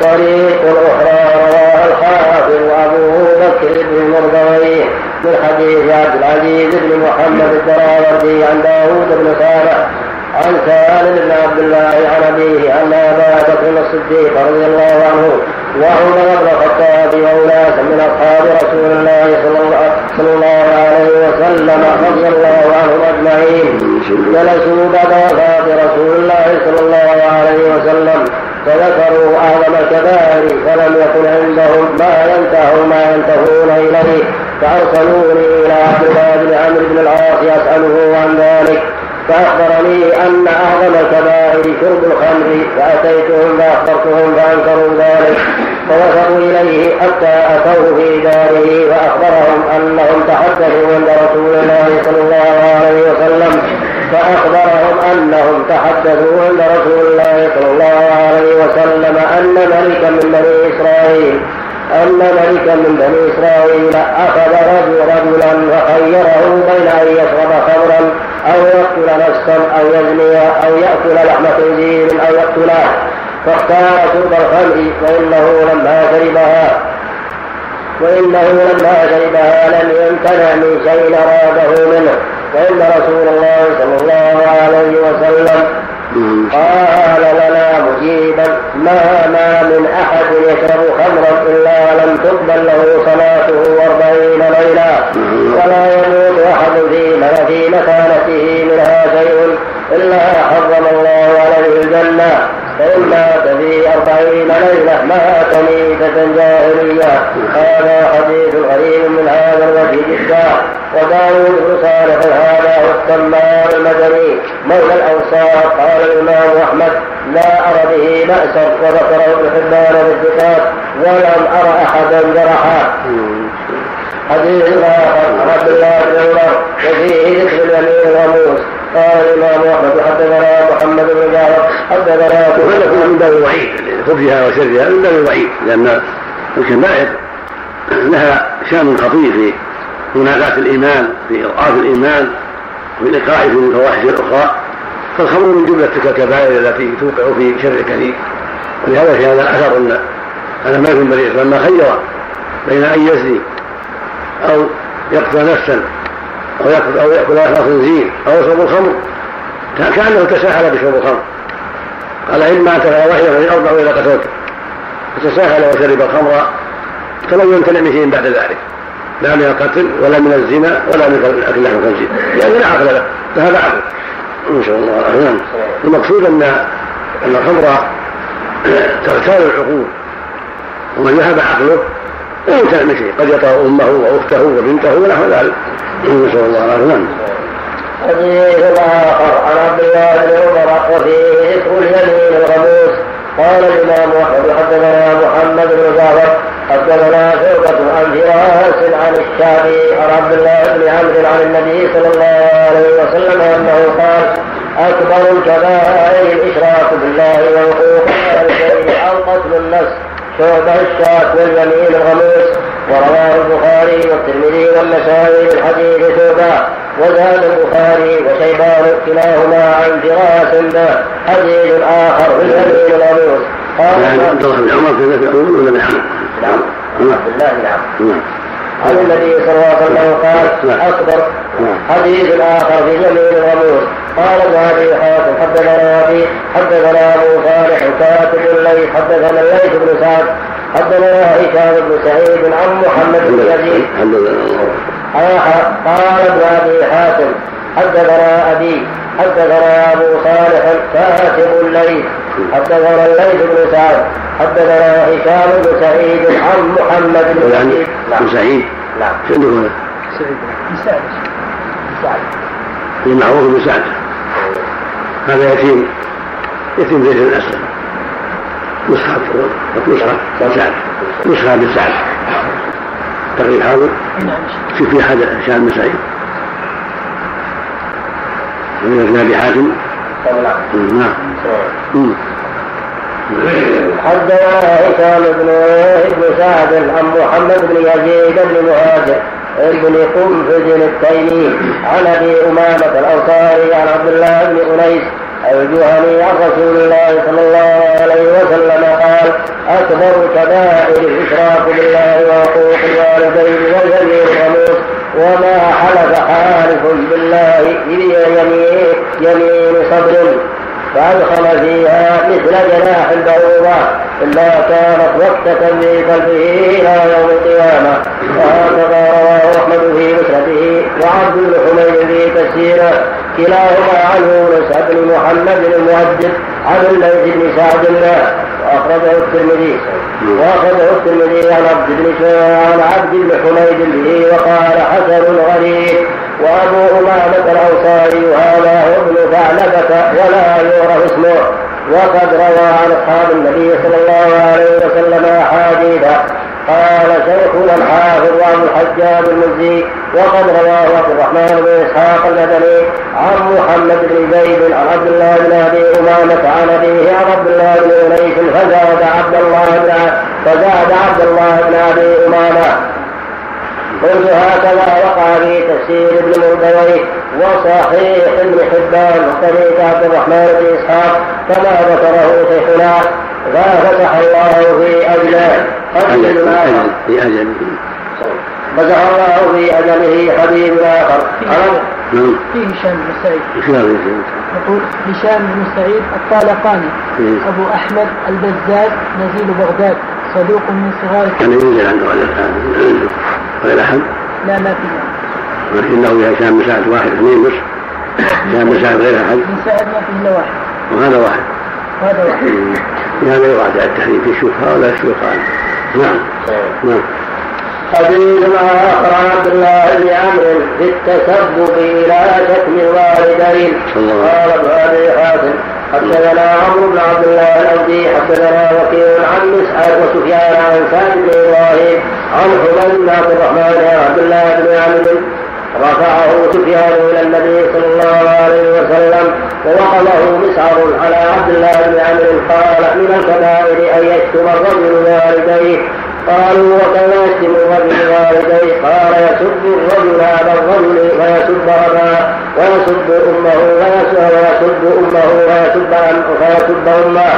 طريق أخرى رواها الحافظ أبو بكر بن مردويه من حديث عبد العزيز بن محمد الدراوردي عن داوود بن صالح عن سالم بن عبد الله عن أبيه أن أبا بكر الصديق رضي الله عنه وعمر بن الخطاب وأناسا من أصحاب رسول الله صلى الله عليه وسلم رضي الله عنهم أجمعين. جلسوا بعد وفاة رسول الله صلى الله عليه وسلم فذكروا أعظم الكبائر فلم يكن عندهم ما ينتهوا ما ينتهون إليه. فأرسلوني إلى عبد الله بن عمرو بن العاص أسأله عن ذلك. فأخبرني أن أعظم الكبائر شرب الخمر فأتيتهم فأخبرتهم فأنكروا ذلك. فوصلوا إليه حتى أتوه في داره فأخبرهم أنهم تحدثوا عند رسول الله صلى الله عليه وسلم. فأخبرهم أنهم تحدثوا عند رسول الله صلى الله عليه وسلم أن ملكا من بني إسرائيل أن ملكا من بني إسرائيل أخذ رجل رجلا فخيره بين أن يشرب خمرا أو يقتل نفسا أو يزني أو يأكل لحم خنزير أو يقتله فاختار شرب الخمر فإنه لما شربها وإنه لما شربها لم يمتنع من شيء أراده منه. فإن رسول الله صلى الله عليه وسلم قال لنا مجيبا ما ما من أحد يشرب خمرا إلا لم تقبل له صلاته أربعين ليلة. ولا يموت أحد في في مكانته منها شيء إلا حرم الله عليه الجنة. فإن مات في أربعين ليلة مات ميتة جاهلية هذا حديث غريب من هذا الوجه جدا. وداود بن صالح هذا هو التمار المدني. مولى الأنصار قال الإمام أحمد لا أرى به بأسا وذكره ابن حبان بالثقات ولم أرى أحدا جرحا. حديث آخر عبد الله بن عمر وفيه ذكر اليمين الغموس قال الإمام أحمد حدثنا محمد بن جعفر حدثنا وهذا من باب الوعيد خبثها وشرها من باب الوعيد لأن الكبائر لها شأن خطير في مناقاة الإيمان في إضعاف الإيمان وفي الإيقاع في الفواحش الأخرى. فالخمر من جملة تلك الكبائر التي توقع في شر كثير ولهذا في هذا الأثر أن أن مالك بن بني لما خير بين أن يزني أو يقتل نفسا أو يأكل أو يأكل لحم خنزير أو يشرب الخمر. كأنه تساهل بشرب الخمر. قال إن مات فلا وحي أربع إلى قتلك فتساهل وشرب الخمر فلم يمتنع من شيء بعد ذلك. لا من القتل ولا من الزنا ولا من اكل لحم الخنزير لأن لا عقل له. فهذا عقل. إن شاء الله. نعم. المقصود ان أن الخمر تغتال العقول. ومن ذهب عقله يمتنع من شيء. قد يطأ أمه وأخته وبنته ونحو ذلك. نسأل الله العافية. نعم. حديث اخر عن عبد الله بن عمر وفيه ذكر اليمين الغموس قال الإمام أحمد حدثنا محمد بن جعفر حدثنا شعبة عن فراس عن الشافعي عن عبد الله بن عمرو عن النبي صلى الله عليه وسلم أنه قال أكبر الكبائر الاشراك بالله ووقوف الشيء أو قتل النفس. شعبة الشاك واليمين الغموس ورواه البخاري والترمذي والنسائي من حديث شعبة وزاد البخاري وشيبان كلاهما عن فراس به حديث آخر في اليمين الغموس قال يعني بن عمر في اول ولا بن نعم. عبد الله نعم. نعم. عن النبي صلى الله عليه وسلم قال اكبر حديث اخر في جميع الغموس قال ابن ابي حاتم حدثنا ابي حدثنا أبو صالح كاتب الليث حدثنا الليث بن سعد حدثنا هشام بن سعيد عن محمد بن يزيد. قال ابن ابي حاتم حدثنا أبي حدثنا أبو صالح كاتب الليث حدثنا الليث بن سعد حدثنا هشام بن سعيد عن محمد بن سعيد نعم سعيد. نعم. شو هنا؟ سعيد. بن سعد سعد معروف بن سعد هذا يتيم. يتيم زيد بن أسلم. نسخة نسخة سعد نسخة بن سعد تقريب حاضر في في أحد هشام بن سعيد؟ من ابن حاتم؟ نعم. حدثنا هشام بن سعد عن محمد بن يزيد بن مهاجر بن قنفذ التيمي عن أبي أمامة الانصاري عن عبد الله بن انيس الجهني عن رسول الله صلى الله عليه وسلم قال أكبر كبائر الاشراك بالله وعقوق الوالدين واليمين الغموس وما حلف حالف بالله يمين يمين صبر فأدخل فيها مثل جناح البعوضة إلا كانت وقتة في قلبه إلى يوم القيامة. وهكذا رواه أحمد في مسنده وعبد بن حميد في تفسيره. كلاهما عن يونس بن محمد عن الليث بن سعد الله. وأخرجه الترمذي. وأخرجه الترمذي عن عبد بن عن عبد بن حميد به وقال حسن غريب. وأبو أمامة الأنصاري هذا هو ابن ثعلبة ولا يعرف اسمه. وقد روى عن أصحاب النبي صلى الله عليه وسلم أحاديث. قال شيخنا الحافظ وابو الحجاج المزي وقد رواه عبد الرحمن بن إسحاق المدني عن محمد بن زيد عن عبد الله بن أبي أمامة عن أبيه عن عبد الله بن أنيس فزاد عبد الله بن فزاد عبد الله بن أبي أمامة قلت هكذا وقع في تفسير ابن مردويه وصحيح ابن حبان وطريق عبد الرحمن بن إسحاق كما ذكره شيخنا. ففتح الله في أجله. في أجله. فتح الله في أجله حبيب آخر. نعم. في هشام بن سعيد. يقول هشام بن سعيد الطالقاني. أبو أحمد البزاز نزيل بغداد. صدوق من صغار يعني ينزل عنده غير أحد؟ لا ما في. لكنه هشام بن سعد واحد اثنين هشام بن سعد غير أحد بن سعد ما فيه إلا واحد. وهذا واحد. هذا واحد. هذا يراجع التحريم. في الشبهة ولا الشبهة نعم. نعم. حديث ما أخبر عبد الله بن عمرو في التسبب إلى شتم الوالدين. قال ابن أبي حاتم حدثنا عمرو بن عبد الله الاودي حدثنا وكيل عن مسعد وسفيان عن سعد بن إبراهيم عن حميد بن عبد الرحمن عن عبد الله بن عمرو رفعه سفيان إلى النبي صلى الله عليه وسلم ووقله مسعر على عبد الله بن عمرو قال من الكبائر أن يشتم الرجل والديه قالوا وكما يشتم الرجل والديه قال يسب الرجل ابا الرجل فيسب اباه ويسب أمه ويسب أمه ويسب فيسب أمه.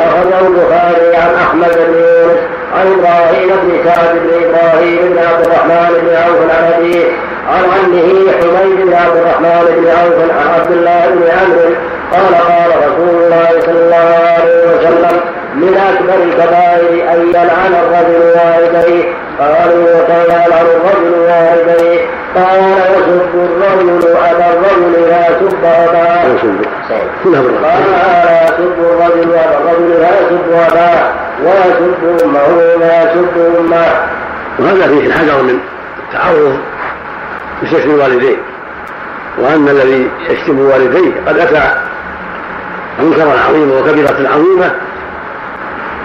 أخرجه البخاري عن أحمد بن يونس. عن إبراهيم بن سعد بن إبراهيم بن عبد الرحمن بن عوف عن ابيه عن عمه حميد بن عبد الرحمن بن عوف عن عبد الله بن عمرو قال قال رسول الله صلى الله عليه وسلم من أكبر الكبائر أن يلعن الرجل والديه قالوا وكيف يلعن الرجل والديه قال يسب الرجل ابا الرجل لا يسب اباه قال لا يسب الرجل ابا الرجل لا يسب اباه ويسب أمه لا يسب أمه. وهذا فيه الحذر من التعرض بشتم الوالدين وأن الذي يشتم والديه قد أتى منكرا عظيما وكبيرة عظيمة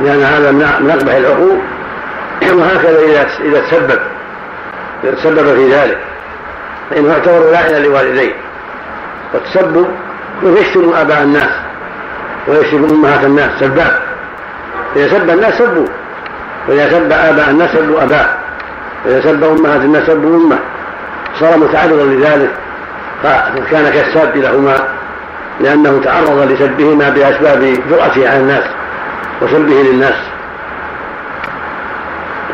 لأن هذا من أقبح العقوق. وهكذا إذا إذا تسبب إذا تسبب في ذلك. فإنه يعتبر لاعنا لوالديه. والتسبب يشتم آباء الناس ويشتم أمهات الناس سباب. إذا سب الناس سبوا. وإذا سب آباء الناس سبوا أباه. وإذا سب أمهات الناس سبوا أمه. صار متعرضا لذلك. فكان كالساب لهما لأنه تعرض لسبهما بأسباب جرأته على الناس وسبه للناس.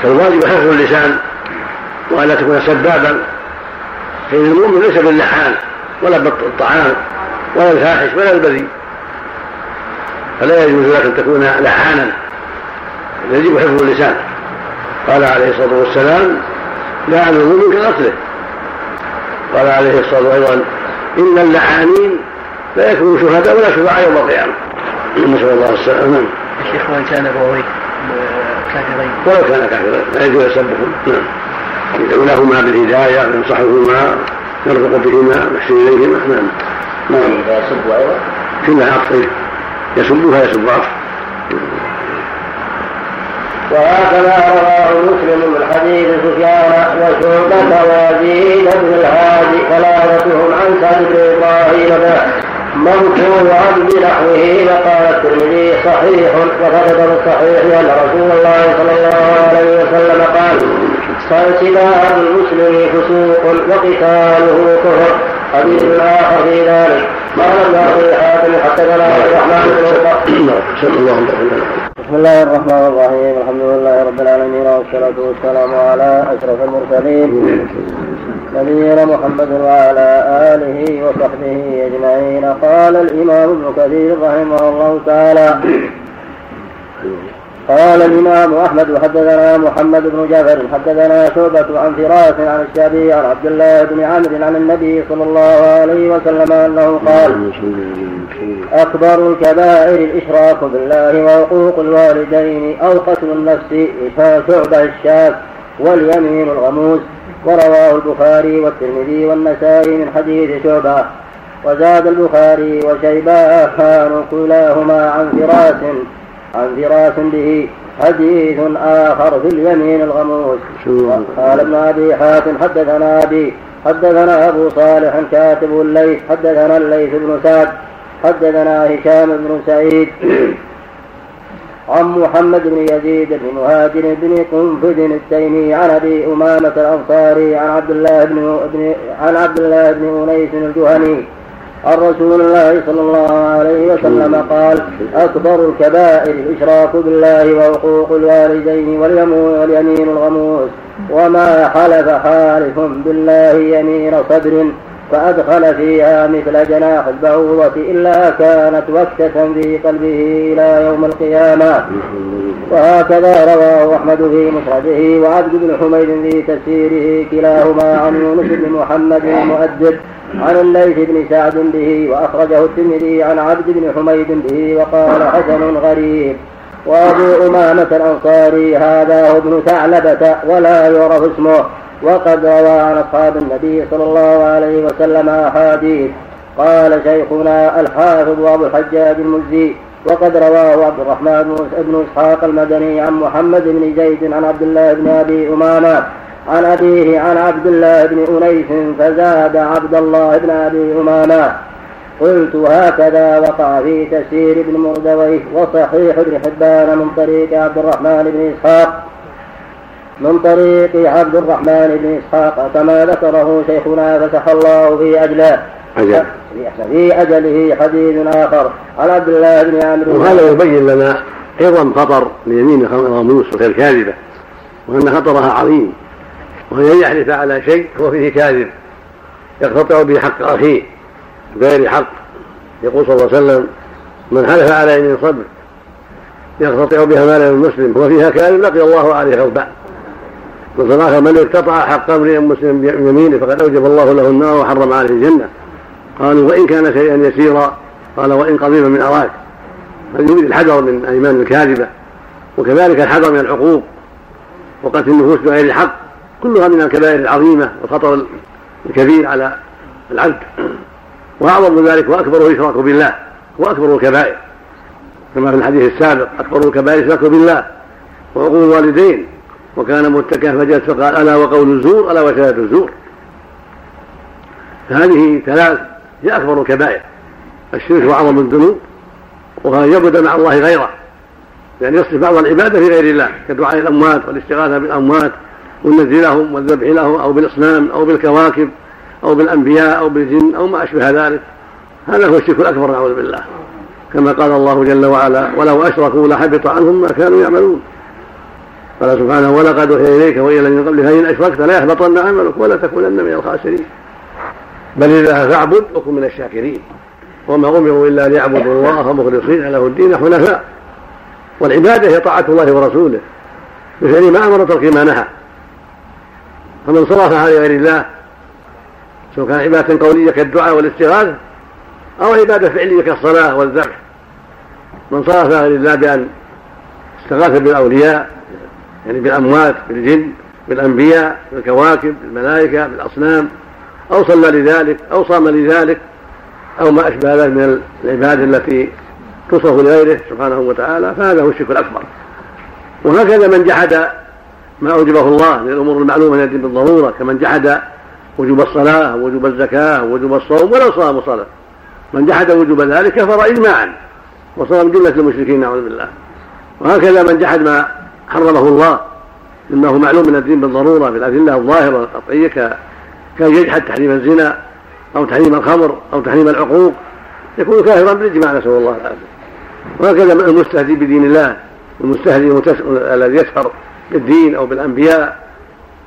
فالواجب حفظ اللسان وألا تكون سبابا فإن المؤمن ليس باللحان ولا بالطعام ولا الفاحش ولا البذيء فلا يجوز لك أن تكون لحانا يجب حفظ اللسان. قال عليه الصلاة والسلام لا المؤمن كقتله قال عليه الصلاة والسلام إن اللعانين لا يكونوا شهداء ولا شفعاء يوم القيامة. نسأل الله السلامة. نعم الشيخ وإن كان أبويه كافرين. ولو كان كافرين لا يجوز يسبهم نعم. يدعو لهما بالهداية وينصحهما يرفق بهما ويحسن إليهما. نعم. نعم. يسب أيضا؟ كلها عطف يسبها يسب عطف وهكذا رواه مسلم من حديث سفيان وشعبة ويزيد بن الهادي ثلاثتهم عن سعد بن إبراهيم مرفوعا بنحوه وقال الترمذي صحيح وثبت بالصحيح أن رسول الله صلى الله عليه وسلم قال فانسداد المسلم فسوق وقتاله كفر. حديث آخر في ذلك. قال ابن ابي حاتم حدثنا عبد الرحمن بن بسم الله الرحمن الرحيم. الحمد لله رب العالمين والصلاة والسلام على أشرف المرسلين. نبينا محمد وعلى آله وصحبه أجمعين. قال الإمام ابن كثير رحمه الله تعالى قال الإمام أحمد حدثنا محمد بن جعفر حدثنا شعبة عن فراس عن الشعبي عن عبد الله بن عمرو عن النبي صلى الله عليه وسلم أنه قال أكبر الكبائر الإشراك بالله وعقوق الوالدين أو قتل النفس شعبة الشاك واليمين الغموس. ورواه البخاري والترمذي والنسائي من حديث شعبة. وزاد البخاري وشيبان كلاهما عن فراس عن فراس به حديث آخر في اليمين الغموس. قال ابن أبي حاتم حدثنا أبي حدثنا أبو صالح كاتب الليث حدثنا الليث بن سعد. حدثنا هشام بن سعيد. عن محمد بن يزيد بن مهاجر بن قنفذ التيمي عن أبي أمامة الأنصاري عن عبد الله بن عن عبد الله بن أنيس الجهني. عن رسول الله صلى الله عليه وسلم قال أكبر الكبائر الإشراك بالله وحقوق الوالدين واليمين الغموس وما حلف حالف بالله يمين صدر. فأدخل فيها مثل جناح البعوضة إلا كانت وكة في قلبه إلى يوم القيامة. وهكذا رواه أحمد في مفرده وعبد بن حميد في تفسيره كلاهما عن يونس بن محمد المؤدب عن الليث بن سعد به وأخرجه الترمذي عن عبد بن حميد به وقال حسن غريب. وأبو أمامة الأنصاري هذا هو ابن ثعلبة ولا يعرف اسمه. وقد روى عن أصحاب النبي صلى الله عليه وسلم أحاديث. قال شيخنا الحافظ أبو الحجاج المزي وقد رواه عبد الرحمن بن إسحاق المدني عن محمد بن زيد عن عبد الله بن أبي أمامة عن أبيه عن عبد الله بن أنيس فزاد عبد الله بن أبي أمامة. قلت هكذا وقع في تسير ابن مردويه وصحيح ابن حبان من طريق عبد الرحمن بن إسحاق. من طريق عبد الرحمن بن إسحاق كما ذكره شيخنا فتح الله في أجله. أجل. في أجله حديث آخر. عن عبد الله بن عمرو وهذا يبين لنا عظم خطر ليمين الغموس وغير كاذبة وأن خطرها عظيم وهي يحلف على شيء هو فيه كاذب يقتطع به حق أخيه بغير حق. يقول صلى الله عليه وسلم من حلف على يمين صدر يقتطع بها مال المسلم هو فيها كاذب لقي الله عليه غضبان مثل آخر من اقتطع حق امرئ مسلم بيمينه فقد أوجب الله له النار وحرم عليه الجنة. قالوا وإن كان شيئا يسيرا قال وإن قضيبا من أراك. يريد الحذر من أيمان الكاذبة وكذلك الحذر من العقوق وقتل النفوس بغير الحق. كلها من الكبائر العظيمة والخطر الكبير على العبد. وأعظم ذلك وأكبره الإشراك بالله وأكبر الكبائر. كما في الحديث السابق أكبر الكبائر الإشراك بالله وعقوق الوالدين. وكان متكئا فجلس فقال ألا وقول الزور ألا وشهادة الزور. فهذه ثلاث هي أكبر الكبائر. الشرك وأعظم الذنوب وأن يعبد مع الله غيره يعني يصرف بعض العبادة في غير الله كدعاء الأموات والاستغاثة بالأموات والنذر لهم والذبح لهم أو بالأصنام أو بالكواكب أو بالأنبياء أو بالجن أو ما أشبه ذلك. هذا هو الشرك الأكبر نعوذ بالله. كما قال الله جل وعلا ولو أشركوا لحبط عنهم ما كانوا يعملون. قال سبحانه ولقد أوحي إليك وإلى الذين من قبلك فإن أشركت لا يحبطن عملك ولا تكونن من الخاسرين. بل إذا فاعبد وكن من الشاكرين. وما أمروا إلا ليعبدوا الله مخلصين له الدين حنفاء. والعبادة هي طاعة الله ورسوله. بفعل ما أمر ترك ما نهى. فمن صرفها لغير الله سواء كان عبادة قولية كالدعاء والاستغاثة أو عبادة فعلية كالصلاة والذبح من صرفها لله بأن استغاث بالأولياء يعني بالأموات بالجن بالأنبياء بالكواكب بالملائكة بالأصنام. أو صلى لذلك أو صام لذلك أو ما أشبه ذلك من العبادة التي تصرف لغيره سبحانه وتعالى فهذا هو الشرك الأكبر. وهكذا من جحد ما أوجبه الله من الأمور المعلومة التي بالضرورة كمن جحد وجوب الصلاة ووجوب الزكاة ووجوب الصوم ولو صام صلاة. من جحد وجوب ذلك كفر إجماعا وصار من جملة المشركين نعوذ بالله. وهكذا من جحد ما حرمه الله مما هو معلوم من الدين بالضرورة بالأدلة الظاهرة القطعيه كان يجحد تحريم الزنا أو تحريم الخمر أو تحريم العقوق يكون كافرا بالإجماع نسأل الله العافية. وهكذا المستهدي بدين الله المستهدي الذي يسهر بالدين أو بالأنبياء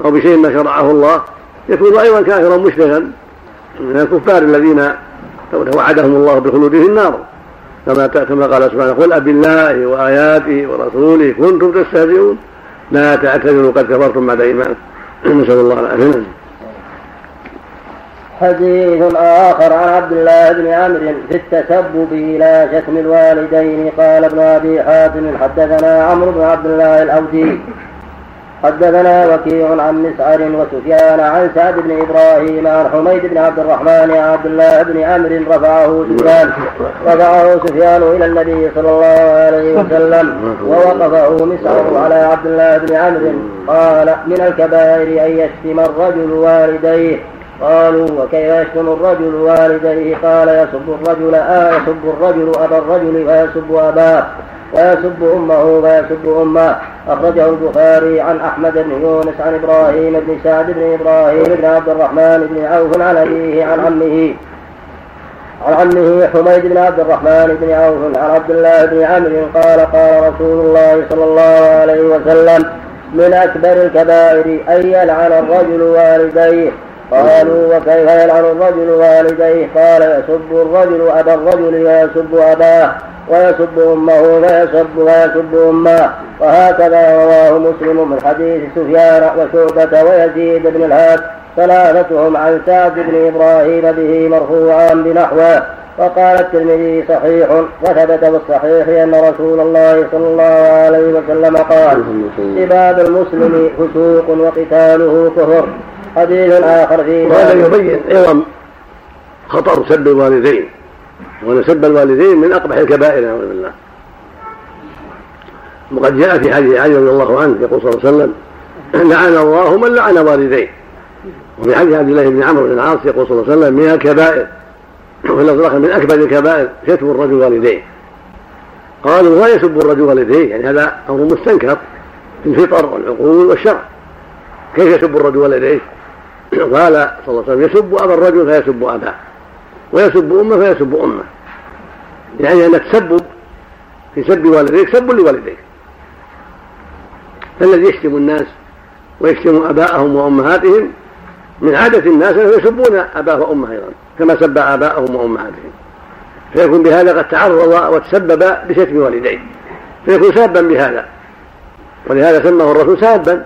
أو بشيء ما شرعه الله يكون أيضا كافرا مشركا من الكفار الذين وعدهم الله بخلود في النار. كما كما قال سبحانه قل أبي الله وآياته ورسوله كنتم تستهزئون. لا تعتذروا قد كفرتم بعد إيمانكم نسأل الله العافية. حديث آخر عن عبد الله بن عمرو في التسبب إلى شتم الوالدين. قال ابن أبي حاتم حدثنا عمرو بن عبد الله الأودي حدثنا وكيع عن مسعر وسفيان عن سعد بن إبراهيم عن حميد بن عبد الرحمن عن عبد الله بن عمرو رفعه سفيان. رفعه سفيان إلى النبي صلى الله عليه وسلم ووقفه مسعر على عبد الله بن عمرو. قال من الكبائر أن يشتم الرجل والديه. قالوا وكيف يشتم الرجل والديه؟ قال يسب الرجل آه يسب الرجل أبا الرجل ويسب أباه. ويسب أمه ويسب أمه. أخرجه البخاري عن أحمد بن يونس عن إبراهيم بن سعد بن إبراهيم بن عبد الرحمن بن عوف عن ابيه عن عمه عن عمه حميد بن عبد الرحمن بن عوف عن عبد الله بن عمرو قال قال رسول الله صلى الله عليه وسلم من أكبر الكبائر أن يلعن الرجل والديه قالوا وكيف يلعن الرجل والديه؟ قال يسب الرجل أبا الرجل ويسب أباه ويسب أمه ويسب ويسب أمه. وهكذا رواه مسلم من حديث سفيان وشعبة ويزيد بن الهاد. ثلاثتهم عن سعد بن إبراهيم به مرفوعا بنحوه. وقال الترمذي صحيح وثبت في الصحيح أن رسول الله صلى الله عليه وسلم قال عباد المسلم فسوق وقتاله كفر. حديث آخر في وهذا يبين أيضا خطر سب الوالدين وأن سب الوالدين من أقبح الكبائر نعوذ بالله. وقد جاء في حديث علي رضي الله عنه يقول صلى الله عليه وسلم لعن الله من لعن والديه. وفي حديث عبد الله بن عمرو بن العاص يقول صلى الله عليه وسلم من الكبائر. وفي اللفظ من أكبر الكبائر شتم الرجل والديه. قالوا لا يسب الرجل والديه. يعني هذا أمر مستنكر في الفطر والعقول والشرع. كيف يسب الرجل والديه؟ قال صلى الله عليه وسلم يسب أبا الرجل فيسب أباه ويسب أمه فيسب أمه. يعني أنك تسبب في سب والديك سب لوالديك. فالذي يشتم الناس ويشتم آباءهم وأمهاتهم من عادة الناس أنهم يسبون أباه وأمه أيضا كما سب آباءهم وأمهاتهم. فيكون بهذا قد تعرض وتسبب بشتم والديه فيكون سابا بهذا. ولهذا سمه الرسول سابا.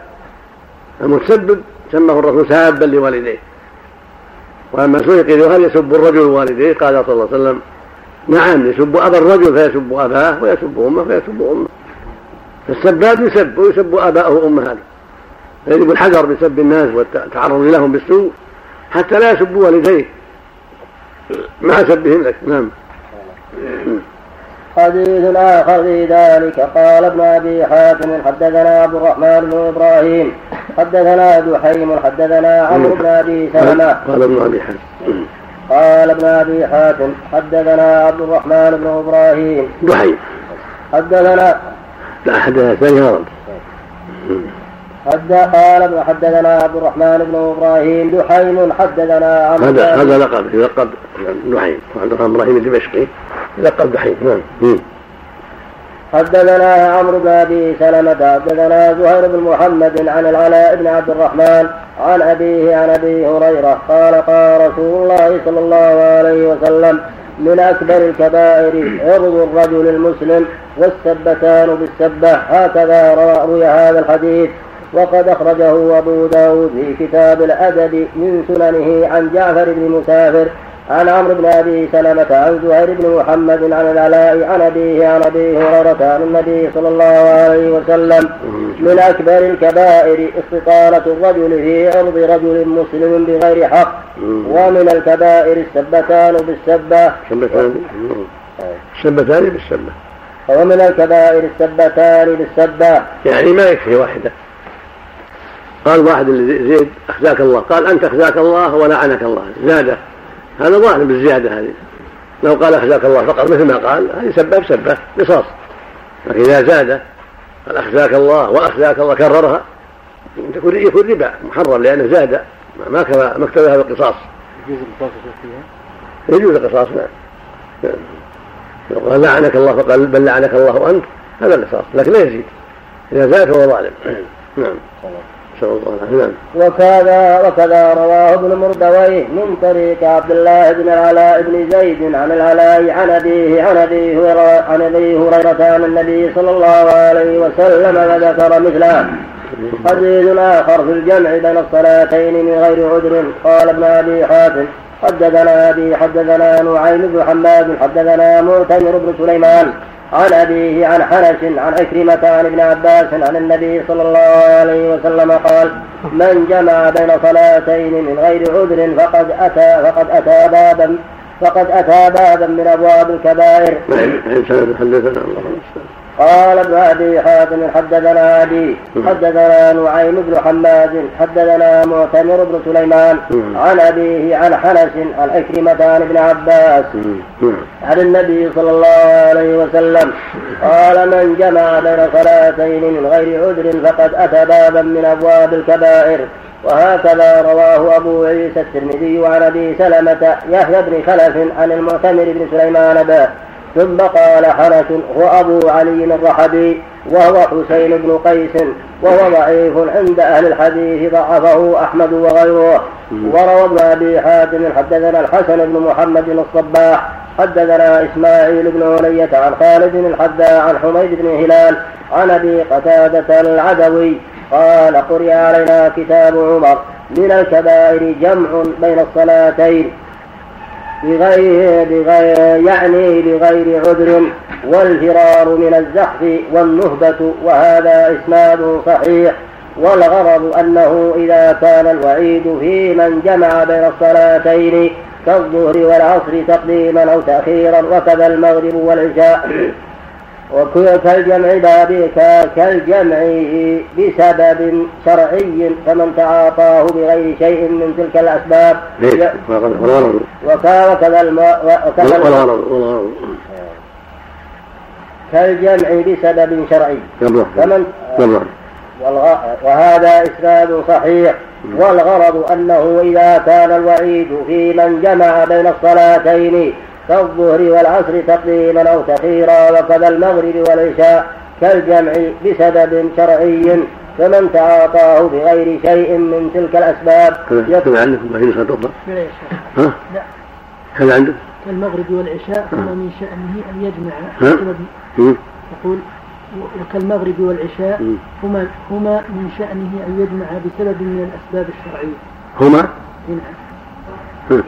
المتسبب سمه الرسول سابا لوالديه. وأما سئل هل يسب الرجل والديه؟ قال صلى الله عليه وسلم نعم يسب أبا الرجل فيسب أباه ويسب أمه فيسب أمه. فالسباب يسب ويسب آباءه وأمهاته. فيجب الحذر بسب الناس والتعرض لهم بالسوء حتى لا يسبوا والديه مع سبهم لك. نعم. حديث آخر في ذلك. قال ابن أبي حاتم حدثنا عبد الرحمن بن إبراهيم. حدثنا دحيم حدثنا عمرو بن أبي سلمة. قال ابن أبي حاتم. قال ابن أبي حاتم حدثنا عبد الرحمن بن إبراهيم. دحيم حدثنا لا حدثنا ثاني غلط حد قال حدثنا عبد الرحمن بن إبراهيم دحيم حدثنا عمرو هذا هذا لقب يلقب دحيم عبد الرحمن إبراهيم الدمشقي. يلقب دحيم نعم. حدثنا عمرو بن أبي سلمة حدثنا زهير بن محمد عن العلاء بن عبد الرحمن عن أبيه عن أبي هريرة قال قال رسول الله صلى الله عليه وسلم من أكبر الكبائر عرض الرجل المسلم والسبتان بالسبة. هكذا روى هذا الحديث. وقد أخرجه أبو داود في كتاب الأدب من سننه عن جعفر بن مسافر عن عمرو بن أبي سلمة عن زهير بن محمد عن العلاء عن أبيه عن أبي هريرة عن النبي صلى الله عليه وسلم من أكبر الكبائر استطالة الرجل في عرض رجل مسلم بغير حق ومن الكبائر السبتان بالسبة. سبتان بالسبة. ومن الكبائر السبتان بالسبة. يعني ما يكفي واحدة. قال واحد لزيد اخزاك الله. قال أنت اخزاك الله ولعنك الله. زاده هذا ظاهر بالزيادة هذه. لو قال اخزاك الله فقط مثل ما قال هذه سبة بسبة قصاص لكن إذا زاد قال اخزاك الله واخزاك الله كررها. يكون يكون ربا محرم لأنه زاد. ما كما ما اكتبها بالقصاص يجوز القصاص فيها؟ يجوز القصاص نعم. لو قال لعنك الله فقال بل لعنك الله أنت. هذا القصاص لكن لا يزيد. إذا زاد فهو ظالم. نعم. الله وكذا وكذا رواه ابن مردويه من طريق عبد الله بن العلاء بن زيد عن العلاء عن أبيه عن هريرة عن أبي هريرة عن النبي صلى الله عليه وسلم وذكر مثله. حديث آخر في الجمع بين الصلاتين من غير عذر. قال ابن أبي حاتم حدثنا أبي حدثنا نعيم بن حماد حدثنا معتمر بن سليمان. عن أبيه عن حنش عن عكرمة عن ابن عباس عن النبي صلى الله عليه وسلم قال من جمع بين صلاتين من غير عذر فقد أتى فقد أتى بابا فقد أتى بابا من أبواب الكبائر. حدثنا الله قال ابن أبي حاتم حدثنا أبي حدثنا نعيم بن حماد حدثنا معتمر بن سليمان عن أبيه عن حنس عن عكرمة عن ابن عباس عن النبي صلى الله عليه وسلم قال من جمع بين صلاتين من غير عذر فقد أتى بابا من أبواب الكبائر. وهكذا رواه أبو عيسى الترمذي عن أبي سلمة يحيى بن خلف عن المعتمر بن سليمان به. ثم قال حنس هو أبو علي الرحبي وهو حسين بن قيس وهو ضعيف عند أهل الحديث ضعفه أحمد وغيره. وروى ابن أبي حاتم حدثنا الحسن بن محمد الصباح حدثنا إسماعيل بن علية عن خالد الحذاء عن حميد بن هلال عن أبي قتادة العدوي قال قرئ علينا كتاب عمر من الكبائر جمع بين الصلاتين. بغير, بغير يعني بغير عذر والفرار من الزحف والنهبة وهذا إسناد صحيح. والغرض أنه إذا كان الوعيد في من جمع بين الصلاتين كالظهر والعصر تقديما أو تأخيرا وكذا المغرب والعشاء. وكالجمع باب كالجمع بسبب شرعي فمن تعاطاه بغير شيء من تلك الأسباب. وكذا والغرض كالجمع بسبب شرعي. فمن وهذا إسناد صحيح. والغرض أنه إذا كان الوعيد في من جمع بين الصلاتين كالظهر والعصر تقديما أو تخيرا وكذا المغرب والعشاء كالجمع بسبب شرعي. فمن تعاطاه بغير شيء من تلك الأسباب يكتب عندكم ما في نسخة أخرى؟ ها؟ لا. هذا عندك؟ كالمغرب والعشاء فما من شأنه أن يجمع بسبب يقول وكالمغرب والعشاء هما هما من شأنه أن يجمع بسبب من الأسباب الشرعية. هما؟ نعم.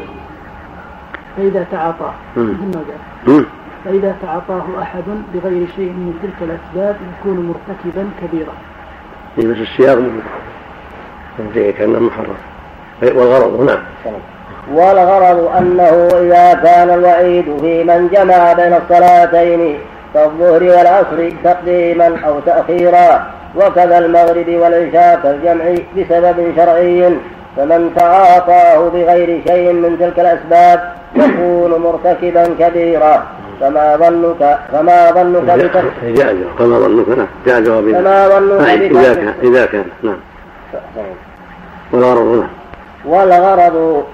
فإذا تعاطاه. مثل ما قال. فإذا تعاطاه أحد بغير شيء من تلك الأسباب يكون مرتكبا كبيرا. إيه بس السياق زي كأنه محرم. والغرض نعم والغرض أنه إذا كان الوعيد في من جمع بين الصلاتين كالظهر والعصر تقديما أو تأخيرا وكذا المغرب والعشاء كالجمع بسبب شرعي فمن تعاطاه بغير شيء من تلك الأسباب يكون مرتكبا كبيرا. فما ظنك فما ظنك فما ظنك نعم. جاء جواب فما ظنك إذا كان إذا كان نعم. والغرض نعم. والغرض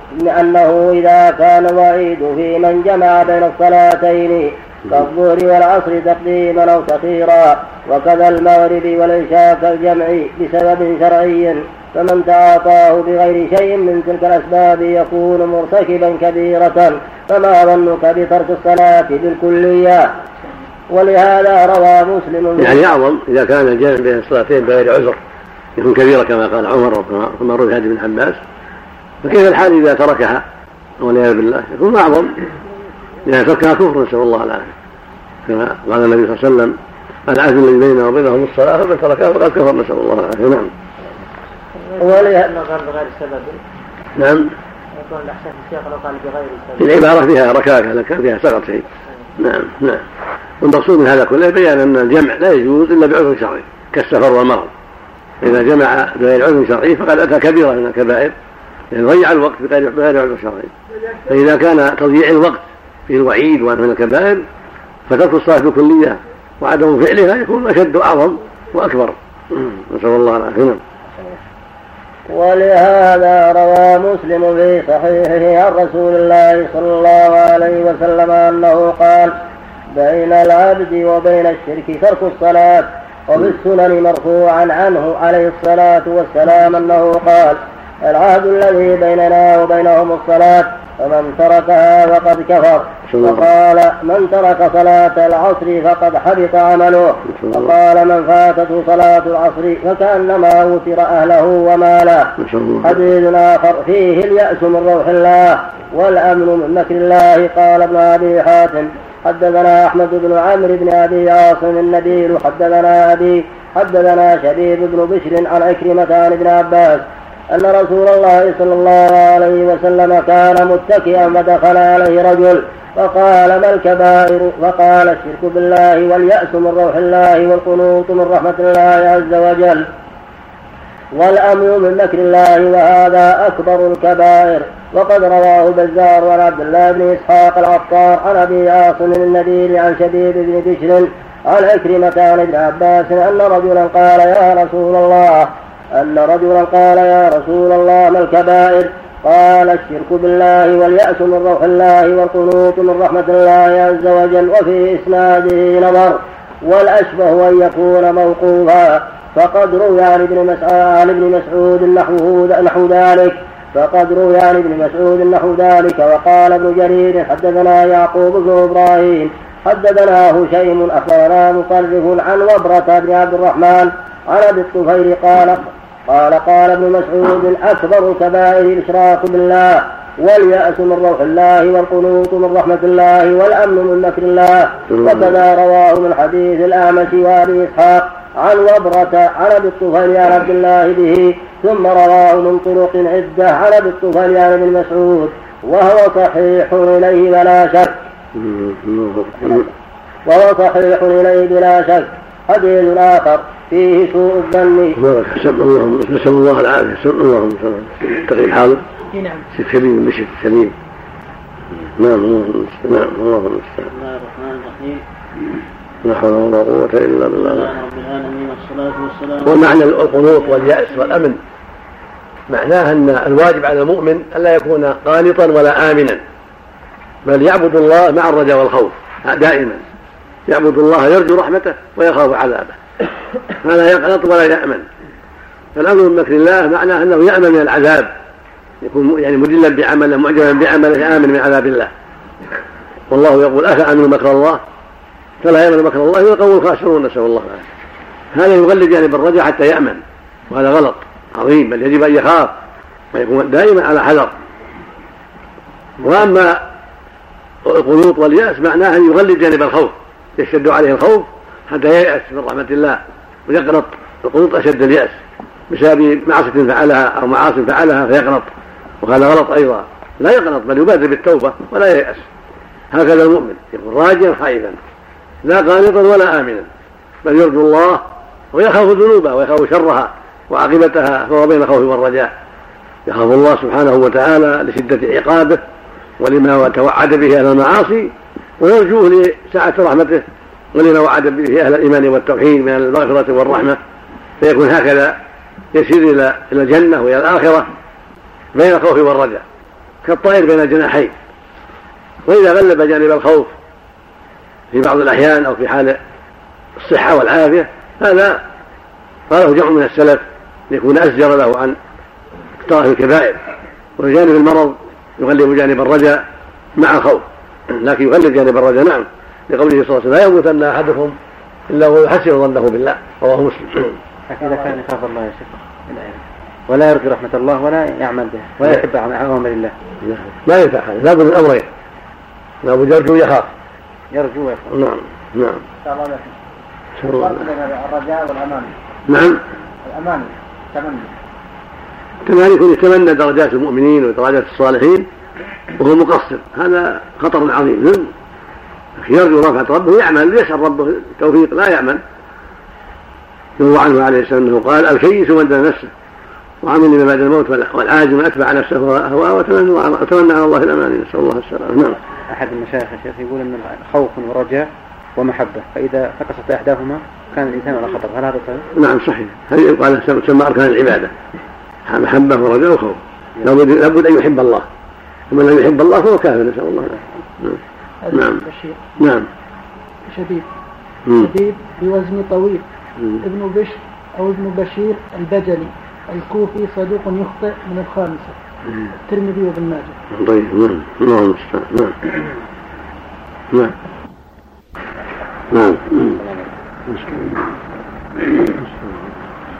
أنه إذا كان وعيد في من جمع بين الصلاتين كالظهر والعصر تقديما أو تخيرا وكذا المغرب والعشاء كالجمع بسبب شرعي. فمن تعاطاه بغير شيء من تلك الأسباب يكون مرتكبا كبيرة. فما ظنك بترك الصلاة بالكلية؟ ولهذا روى مسلم يعني أعظم إذا كان الجمع بين الصلاتين بغير عذر يكون كبيرة كما قال عمر وكما روي هذه بن حباس فكيف الحال إذا تركها والعياذ بالله؟ يكون أعظم. لأن تركها كفر نسأل الله العافية. كما قال النبي صلى الله عليه وسلم العهد الذي بيننا وبينهم الصلاة فمن تركها فقد كفر. نسأل الله العافية. نعم. ولهذا قال بغير سبب. نعم. يكون الأحسن في السياق لو قال بغير سبب. العبارة فيها ركاكة لكن فيها سقط شيء. نعم نعم. والمقصود من هذا كله بيان أن الجمع لا يجوز إلا بعذر شرعي كالسفر والمرض. إذا جمع بغير عذر شرعي فقد أتى كبيرة من الكبائر لأنه ضيع الوقت بغير عذر شرعي. فإذا كان تضييع الوقت في الوعيد وأنه من الكبائر فترك الصلاة بالكلية وعدم فعلها يكون أشد وأعظم وأكبر. نسأل الله العافية. نعم. ولهذا روى مسلم في صحيحه عن رسول الله صلى الله عليه وسلم أنه قال بين العبد وبين الشرك ترك الصلاة وفي السنن مرفوعا عنه عليه الصلاة والسلام أنه قال العهد الذي بيننا وبينهم الصلاة فمن تركها فقد كفر. وقال من ترك صلاة العصر فقد حبط عمله. وقال من فاتته صلاة العصر فكأنما وتر أهله وماله. حديث آخر فيه اليأس من روح الله والأمن من مكر الله. قال ابن أبي حاتم حدثنا أحمد بن عمرو بن أبي عاصم النبيل حدثنا أبي حدثنا شبيب بن بشر عن عكرمة عن ابن عباس أن رسول الله صلى الله عليه وسلم كان متكئا فدخل عليه رجل فقال ما الكبائر؟ فقال الشرك بالله واليأس من روح الله والقنوط من رحمة الله عز وجل. والأمن من مكر الله وهذا أكبر الكبائر. وقد رواه البزار عن عبد الله بن إسحاق العطار عن أبي عاصم النبيل عن شبيب بن بشر عن عكرمة عن ابن عباس أن رجلا قال يا رسول الله أن رجلا قال يا رسول الله ما الكبائر؟ قال الشرك بالله واليأس من روح الله والقنوط من رحمة الله عز وجل وفي إسناده نظر والأشبه أن يكون موقوفا. فقد روي عن ابن مسعود عن ابن مسعود نحوه نحو ذلك. فقد روي عن ابن مسعود نحو ذلك. وقال ابن جرير حدثنا يعقوب بن إبراهيم. حدثنا هشيم أخبرنا مصرف عن وبرة بن عبد الرحمن عن أبي الطفيل قال قال قال ابن مسعود اكبر الكبائر الاشراك بالله واليأس من روح الله والقنوط من رحمة الله والأمن من مكر الله. وكذا رواه من حديث الأعمش وأبي إسحاق عن وبرة عن أبي الطفيل عن عبد الله به ثم رواه من طرق عدة عن أبي الطفيل عن ابن مسعود وهو صحيح إليه بلا شك. وهو صحيح إليه بلا شك. حديث آخر. فيه سوء الظن. نسأل الله نسأل الله العافية نسأل الله تقي الحاضر نعم. سليم مشي سليم نعم نعم الله المستعان بسم الله الرحمن الرحيم لا حول ولا قوة إلا بالله. رب العالمين والصلاة والسلام. ومعنى القنوط واليأس والأمن. معناه أن الواجب على المؤمن ألا يكون قانطا ولا آمنا. بل يعبد الله مع الرجاء والخوف دائما. يعبد الله يرجو رحمته ويخاف عذابه. فلا يقنط ولا يأمن. فالأمر من مكر الله معناه أنه يأمن من العذاب. يكون يعني مدلا بعمله معجبا بعمله آمن من عذاب الله. والله يقول أفأمنوا مكر الله؟ فلا يأمن مكر الله إلا القوم الخاسرون نسأل الله العافية. هذا يغلب جانب الرجاء حتى يأمن. وهذا غلط عظيم بل يجب أن يخاف. ويكون دائما على حذر. وأما القنوط واليأس معناه أن يغلب جانب الخوف يشتد عليه الخوف حتى ييأس من رحمة الله ويقنط. القنوط أشد اليأس. بسبب معصية فعلها أو معاصي فعلها فيقنط. وهذا غلط أيضا. لا يقنط بل يبادر بالتوبة ولا ييأس هكذا المؤمن يكون راجيا خائفا لا قانطا ولا آمنا بل يرجو الله ويخاف ذنوبه ويخاف شرها وعاقبتها فهو بين الخوف والرجاء. يخاف الله سبحانه وتعالى لشدة عقابه ولما توعد به أهل المعاصي ويرجوه لسعة رحمته ولما وعد به أهل الإيمان والتوحيد من المغفرة والرحمة فيكون هكذا يسير إلى إلى الجنة وإلى الآخرة بين الخوف والرجاء كالطائر بين الجناحين. وإذا غلب جانب الخوف في بعض الأحيان أو في حال الصحة والعافية هذا قاله جمع من السلف ليكون أزجر له عن اقتراف الكبائر. وجانب المرض يغلب جانب الرجاء مع الخوف لكن يغلب جانب الرجاء نعم. لقوله صلى الله عليه وسلم لا يموتن أحدكم إلا وهو يحسن ظنه بالله. رواه مسلم. إذا كان يخاف الله يا شيخ ولا يرجو رحمة الله ولا يعمل به ولا يحب أوامر الله. ما ينفع هذا لابد من أمرين. لابد يرجو ويخاف. يرجو ويخاف. نعم نعم. شاء الله. بين الرجاء والأمان. نعم. الأمان. تمني. كمان يكون يتمنى درجات المؤمنين ودرجات الصالحين وهو مقصر. هذا خطر عظيم. يرجو رفعة ربه يعمل يسأل ربه التوفيق لا يعمل. يروى عنه عليه السلام أنه قال الكيس من دان نفسه وعمل لما بعد الموت والعاجز من أتبع نفسه هواه وتمنى على الله الاماني نسأل الله السلامة. نعم. أحد المشايخ يا شيخ يقول إن خوف ورجاء ومحبة فإذا نقصت إحداهما كان الإنسان على خطر هل هذا صحيح؟ نعم صحيح. هذه يقال تسمى أركان العبادة؟ محبة ورجاء وخوف. لابد لابد أن يحب الله. ومن لم يحب الله فهو كافر نسأل الله العافية. نعم. نعم. شديد شديد بوزن طويل. ابن بشر أو ابن بشير البجلي. الكوفي صدوق يخطئ من الخامسة. الترمذي وابن ماجه. طيب نعم. الله المستعان. نعم. نعم. نعم.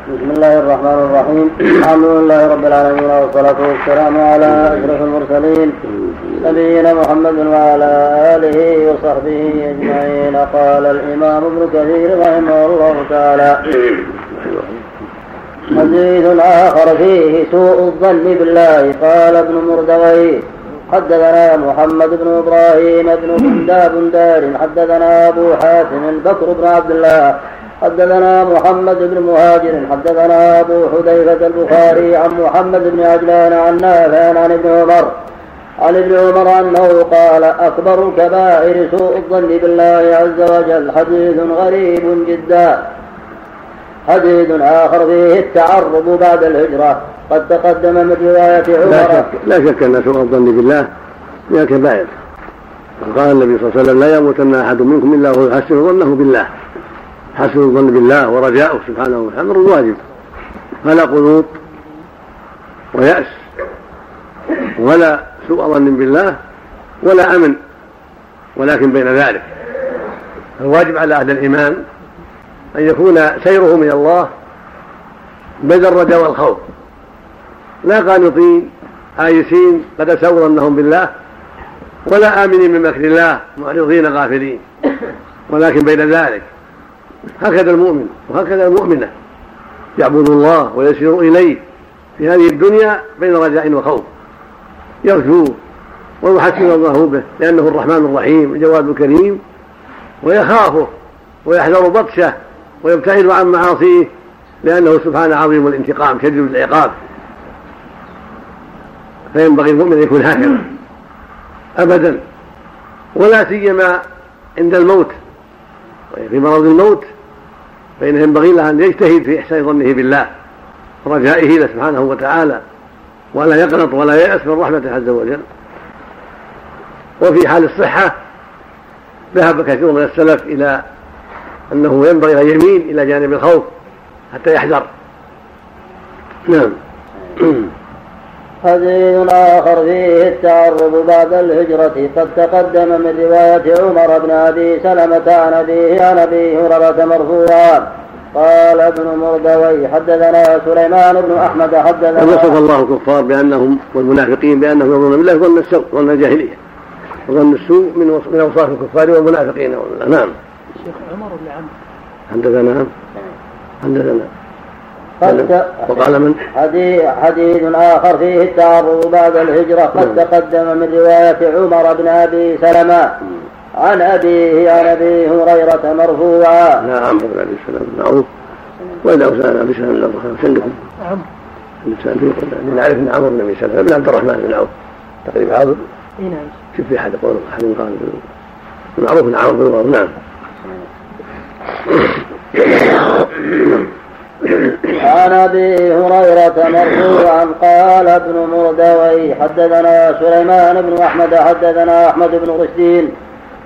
بسم الله الرحمن الرحيم. الحمد لله رب العالمين والصلاة والسلام على أشرف المرسلين. نبينا محمد وعلى آله وصحبه أجمعين. قال الإمام ابن كثير رحمه الله تعالى حديث آخر فيه سوء الظن بالله. قال ابن مردوي حدثنا محمد بن إبراهيم بن بندار دار حدثنا أبو حاتم بكر بن عبد الله حدثنا محمد بن مهاجر حدثنا أبو حذيفة البخاري عن محمد بن عجلان عن نافع عن ابن عمر. عن ابن عمر أنه قال أكبر الكبائر سوء الظن بالله عز وجل. حديث غريب جدا. حديث آخر فيه التعرض بعد الهجرة. قد تقدم من رواية عمر. لا شك, لا شك أن سوء الظن بالله من الكبائر. قال النبي صلى الله عليه وسلم لا يموتن أحد منكم إلا وهو يحسن ظنه بالله. حسن الظن بالله ورجاؤه سبحانه وتعالى أمر واجب. فلا قنوط ويأس ولا سوء ظن بالله ولا أمن ولكن بين ذلك. الواجب على أهل الإيمان أن يكون سيره من الله بين الرجاء والخوف. لا قانطين آيسين قد أسوا ظنهم بالله ولا آمنين من مكر الله معرضين غافلين. ولكن بين ذلك. هكذا المؤمن وهكذا المؤمنة يعبد الله ويسير إليه في هذه الدنيا بين رجاء وخوف. يرجوه ويحسن الله به لأنه الرحمن الرحيم الجواد الكريم ويخافه ويحذر بطشه ويبتعد عن معاصيه لأنه سبحانه عظيم الانتقام شديد العقاب. فينبغي المؤمن أن يكون هكذا أبدا ولا سيما عند الموت في مرض الموت فإنه ينبغي له أن يجتهد في إحسان ظنه بالله ورجائه له سبحانه وتعالى ولا يقنط ولا يأس من رحمته عز وجل. وفي حال الصحة ذهب كثير من السلف إلى أنه ينبغي أن يميل إلى جانب الخوف حتى يحذر. نعم. حديث آخر فيه التعرض بعد الهجرة قد تقدم من رواية عمر بن أبي سلمة عن أبيه عن أبي هريرة مرفوعا. قال ابن مردوي حدثنا سليمان بن أحمد حدثنا وصف الله الكفار بأنهم والمنافقين بأنهم يظنون بالله ظن السوء ظن الجاهلية وظن السوء من من أوصاف الكفار والمنافقين نعم. شيخ عمر ولا عمرو؟ حدثنا؟ حدثنا. وقال من؟ حديث, حديث آخر فيه التعرض بعد الهجرة. قد نعم. تقدم من رواية عمر بن أبي سلمة. عن أبيه عن أبي هريرة مرفوعا. نعم عمرو بن أبي سلمة معروف. وإذا أسأل أبي سلمة الله سلكم نعم. الإنسان في نعرف أن عمرو بن أبي سلمة بن عبد الرحمن بن عوف. تقريبا حاضر؟ نعم. شوف في أحد يقول أحد قال معروف أن عمرو بن نعم. عن أبي هريرة مرفوعا قال ابن مردوي حدثنا سليمان بن أحمد حدثنا أحمد بن رشدين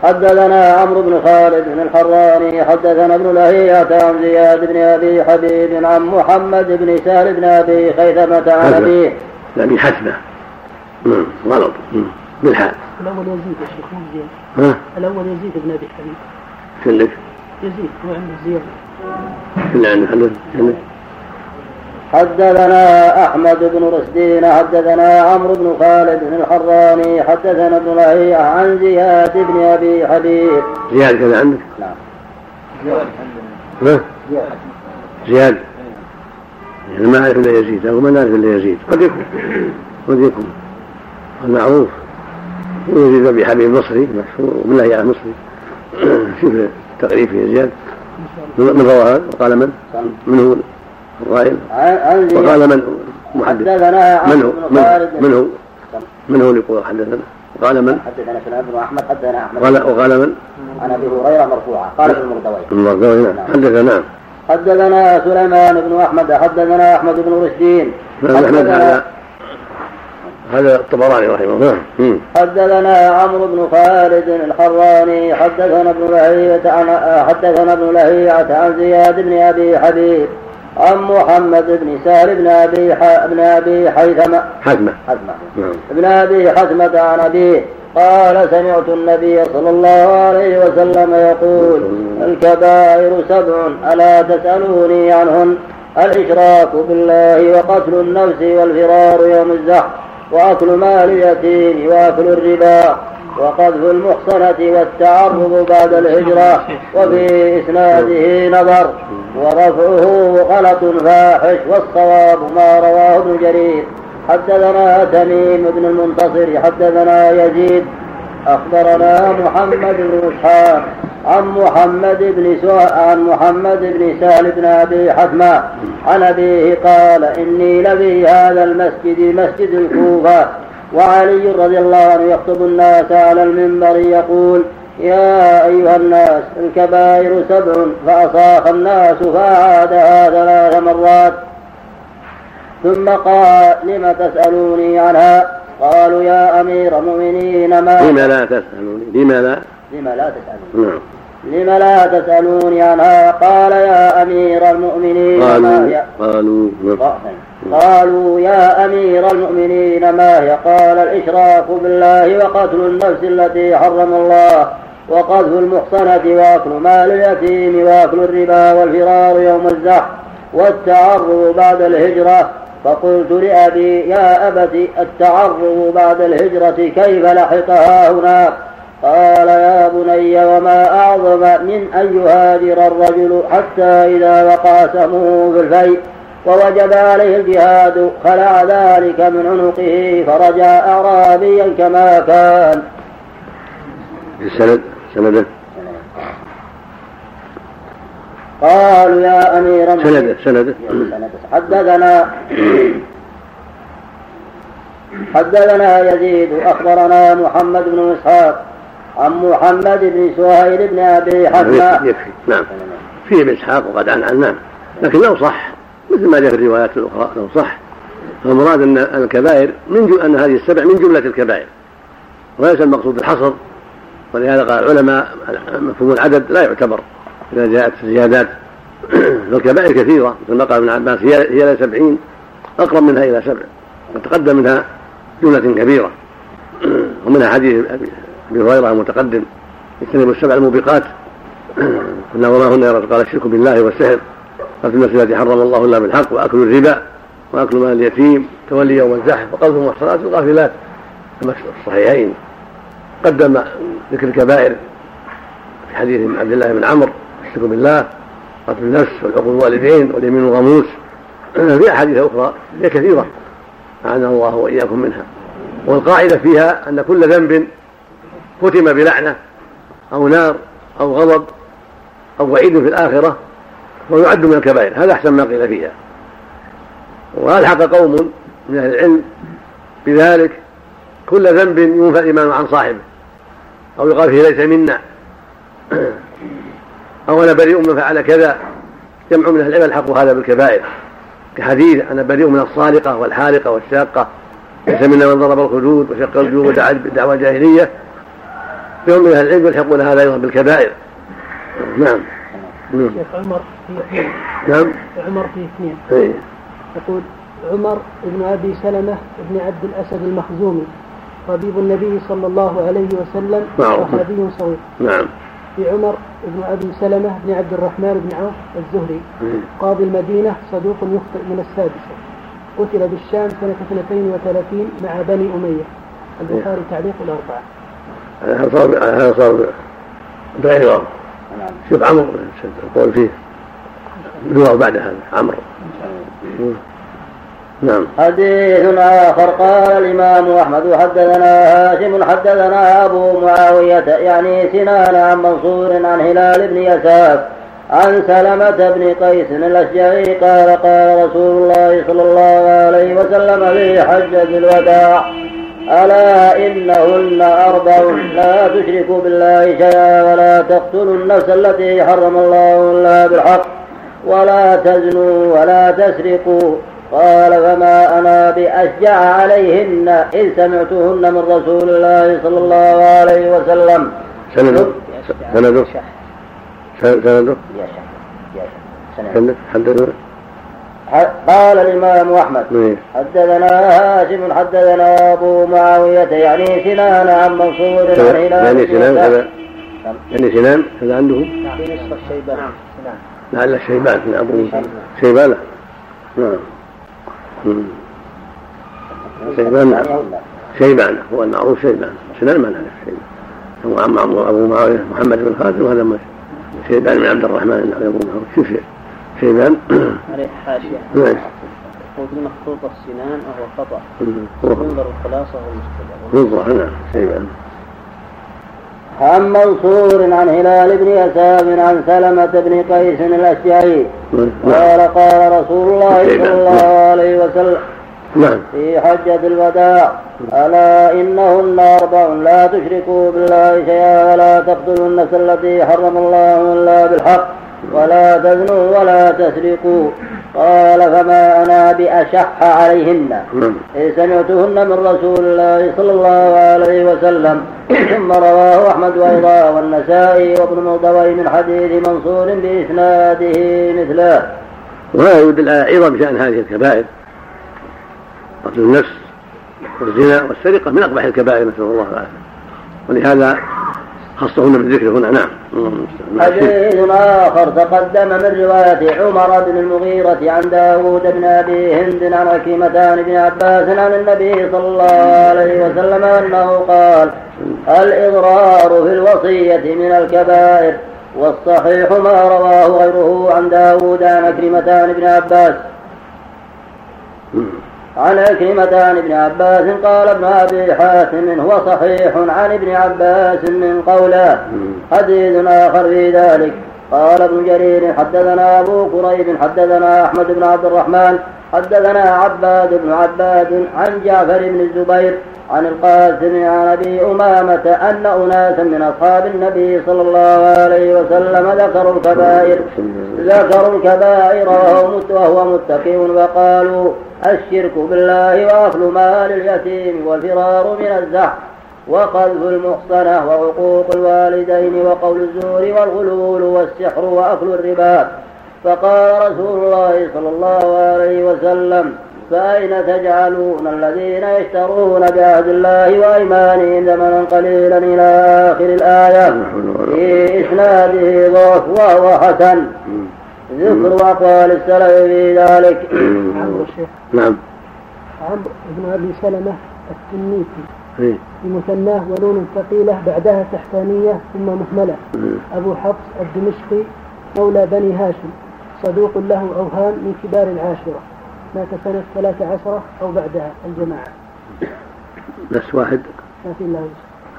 حدثنا عمرو بن خالد بن الحراني حدثنا ابن لهيعة عن زياد بن أبي حبيب عن محمد بن سهل بن أبي خيثمة عن أبيه. ابي حسنة غلط بالحال. الأول يزيد يا شيخ. ها؟ الأول يزيد بن أبي حبيب. شلك؟ يزيد هو عنده زيادة. كل حدثنا أحمد بن رشدين حدثنا عمرو بن خالد بن الحراني حدثنا ابن لهيعة عن زياد بن أبي حبيب. زياد كذا عندك؟ نعم. زياد زياد. يعني ما أعرف إلا يزيد أو ما نعرف إلا يزيد. قد يكون قد يكون. المعروف. يزيد أبي حبيب مصري مشهور ومن لهيعة مصري شوف التقريب في زياد؟ من رواه وقال من؟ من هو؟ الرائل؟ وقال من؟ محدث. حدثنا من هو؟ من هو؟ من هو؟ اللي يقول حدثنا؟ وقال من؟ حدثنا سليمان بن أحمد حدثنا أحمد. وقال وقال من؟ عن أبي هريرة مرفوعا قال ابن المردوي المردوي نعم. حدثنا نعم. حدثنا. سليمان بن أحمد حدثنا أحمد بن رشدين. نعم أحمد هذا هذا الطبراني رحمه الله. نعم. حدثنا عمرو بن خالد الحراني حدثنا ابن لهيعة عن حدثنا ابن لهيعة عن زياد بن أبي حبيب عن محمد بن سهل بن أبي ح... بن أبي حيثمة. حزمة حزمة نعم. ابن أبي حزمة عن أبيه قال سمعت النبي صلى الله عليه وسلم يقول الكبائر سبع ألا تسألوني عنهن؟ الإشراك بالله وقتل النفس والفرار يوم الزحف وأكل مال اليتيم وأكل الربا وقذف المحصنة والتعرض بعد الهجرة وفي إسناده نظر ورفعه غلط فاحش والصواب ما رواه ابن جرير. حدثنا تميم بن المنتصر حدثنا يزيد أخبرنا محمد بن إسحاق عن محمد بن عن محمد بن سهل بن أبي حتمة عن أبيه قال إني لفي هذا المسجد مسجد الكوفة. وعلي رضي الله عنه يخطب الناس على المنبر يقول يا أيها الناس الكبائر سبع فأصاخ الناس فأعادها ثلاث مرات. ثم قال لم تسألوني عنها؟ قالوا يا أمير المؤمنين ما لم لا تسألوني؟ لم لا لم لا تسألوني نعم. لم لا تسألوني عنها قال يا أمير المؤمنين ما قالوا هي؟ قالوا نعم. قالوا يا أمير المؤمنين ما هي؟ قال الإشراك بالله وقتل النفس التي حرم الله وقذف المحصنة وأكل مال اليتيم وأكل الربا والفرار يوم الزحف والتعرض بعد الهجرة. فقلت لأبي يا أبت التعرض بعد الهجرة كيف لحقها هناك؟ قال يا بني وما أعظم من أن يهاجر الرجل حتى إذا وقع سهمه في الفيء ووجب عليه الجهاد خلع ذلك من عنقه فرجع أعرابيا كما كان. السند سنده. قالوا يا أمير سنده سنده. حدثنا حدثنا يزيد أخبرنا محمد بن إسحاق عن محمد بن سهيل بن أبي حتمة يكفي نعم. فيه ابن إسحاق وقد عن عن نعم. لكن لو صح مثل ما جاء في الروايات الأخرى لو صح فالمراد أن الكبائر من أن هذه السبع من جملة الكبائر. وليس المقصود الحصر ولهذا قال العلماء مفهوم العدد لا يعتبر إذا جاءت زيادات فالكبائر كثيرة مثل ما قال ابن عباس هي إلى سبعين أقرب منها إلى سبع وتقدم منها جملة كبيرة. ومنها حديث ابي هريره المتقدم اجتنبوا السبع الموبقات. قلنا وما هن يا قال الشرك بالله والسحر. قتل النفس التي حرم الله إلا بالحق واكل الربا واكل مال اليتيم. تولي يوم الزحف وقذف المحصنات والغافلات. كما في الصحيحين. قدم ذكر الكبائر. في حديث عبد الله بن عمرو الشرك بالله قتل النفس والعقوق الوالدين واليمين الغموس في أحاديث أخرى هي كثيرة. اعاننا الله وإياكم منها. والقاعدة فيها أن كل ذنب ختم بلعنة أو نار أو غضب أو وعيد في الآخرة ويعد من الكبائر. هذا أحسن ما قيل فيها. وألحق قوم من أهل العلم بذلك كل ذنب ينفى الإيمان عن صاحبه. أو يقال فيه ليس منا. أو أنا بريء من فعل كذا. جمع من أهل العلم ألحق هذا بالكبائر. كحديث أنا بريء من الصالقة والحالقة والشاقة. ليس منا من ضرب الخدود وشق الجيوب ودعا بدعوى جاهليه يوم من أهل العلم يلحقون هذا أيضا بالكبائر. نعم. نعم. شيخ عمر في اثنين نعم. عمر في اثنين إيه. يقول عمر بن أبي سلمة بن عبد الأسد المخزومي طبيب النبي صلى الله عليه وسلم. صحابي صغير. نعم. في عمر بن أبي سلمة بن عبد الرحمن بن عوف الزهري إيه. قاضي المدينة صدوق يخطئ من السادسه قتل بالشام سنة 32 مع بني أمية. البخاري تعليق الأربعة. هذا صار هذا صار بعيرة شوف عمرو القول فيه الواو بعد هذا عمرو. نعم. حديث آخر قال الإمام أحمد حدثنا هاشم حدثنا أبو معاوية يعني سنان عن منصور عن هلال بن يساف عن سلمة بن قيس الأشجعي قال قال رسول الله صلى الله عليه وسلم في حجة الوداع. ألا إنهن أربع لا تشركوا بالله شيئا ولا تقتلوا النفس التي حرم الله إلا بالحق ولا تزنوا ولا تسرقوا. قال فما أنا بأشجع عليهن إذ سمعتهن من رسول الله صلى الله عليه وسلم. سنده سنده سنده حدثنا قال الإمام أحمد. إيه. حدثنا هاشم حدثنا أبو معاوية يعني سنان عن منصور عن يعني سنان هذا يعني سنان هذا عنده في نصف الشيبان نعم لعل الشيبان من أبو شيبانة نعم شيبان. نعم. شيبان. هو المعروف شيبان. سنان ما نعرف شيبان. أبو معاوية محمد بن خالد وهذا شيبان بن عبد الرحمن أبو معاوية شوف شيبان عليه حاشية. نعم يقول مخطوط السنان وهو خطأ. ينظر الخلاصة والمستدعى نظر نعم شيبان عن منصور عن هلال بن يساب عن سلمة بن قيس الأشجعي قال قال رسول الله صلى الله عليه وسلم نعم. في حجة الوداع ألا إنهن أربع لا تشركوا بالله شيئا ولا تقتلوا النفس التي حرم الله إلا بالحق. ولا تزنوا ولا تسرقوا. قال فما أنا بأشح عليهن. إذ سمعتهن من رسول الله صلى الله عليه وسلم. ثم رواه أحمد أيضا والنسائي وابن مردوي من حديث منصور بإسناده مثله. وهذا يدل على عظم شأن هذه الكبائر. قتل النفس والزنا والسرقة من أقبح الكبائر نسأل الله العافية. ولهذا خصهن بالذكر هنا نعم. حديث آخر تقدم من رواية عمر بن المغيرة عن داود بن أبي هند عن عكيمتان بن عباس عن النبي صلى الله عليه وسلم أنه قال الإضرار في الوصية من الكبائر والصحيح ما رواه غيره عن داود عن عكرمتان بن عباس. عن عكرمة عن ابن عباس قال ابن أبي حاتم هو صحيح عن ابن عباس من قوله حديث آخر في ذلك. قال ابن جرير حدثنا أبو كريب حدثنا أحمد بن عبد الرحمن حدثنا عباد بن عباد عن جعفر بن الزبير عن القاسم عن أبي أمامة أن أناسا من أصحاب النبي صلى الله عليه وسلم ذكروا الكبائر ذكروا الكبائر وهو متقي وقالوا الشرك بالله وأكل مال اليتيم والفرار من الزحف وقذف المحصنة وعقوق الوالدين وقول الزور والغلول والسحر وأكل الربا. فقال رسول الله صلى الله عليه وسلم فأين تجعلون الذين يشترون بعهد الله وأيمانهم ثمنا قليلا إلى آخر الآية؟ في إسناده ضعف وهو حسن. ذكر أقوال السلف في ذلك. نعم. عمرو بن أبي سلمة التنيسي. بمثناه ونون ثقيلة بعدها تحتانية ثم مهملة. أبو حفص الدمشقي مولى بني هاشم. صدوق له أوهام من كبار العاشرة. مات سنة ثلاثة عشرة أو بعدها الجماعة. نفس واحد. ما في الله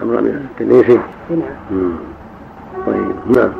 عمرو بن التنيسي نعم. طيب نعم.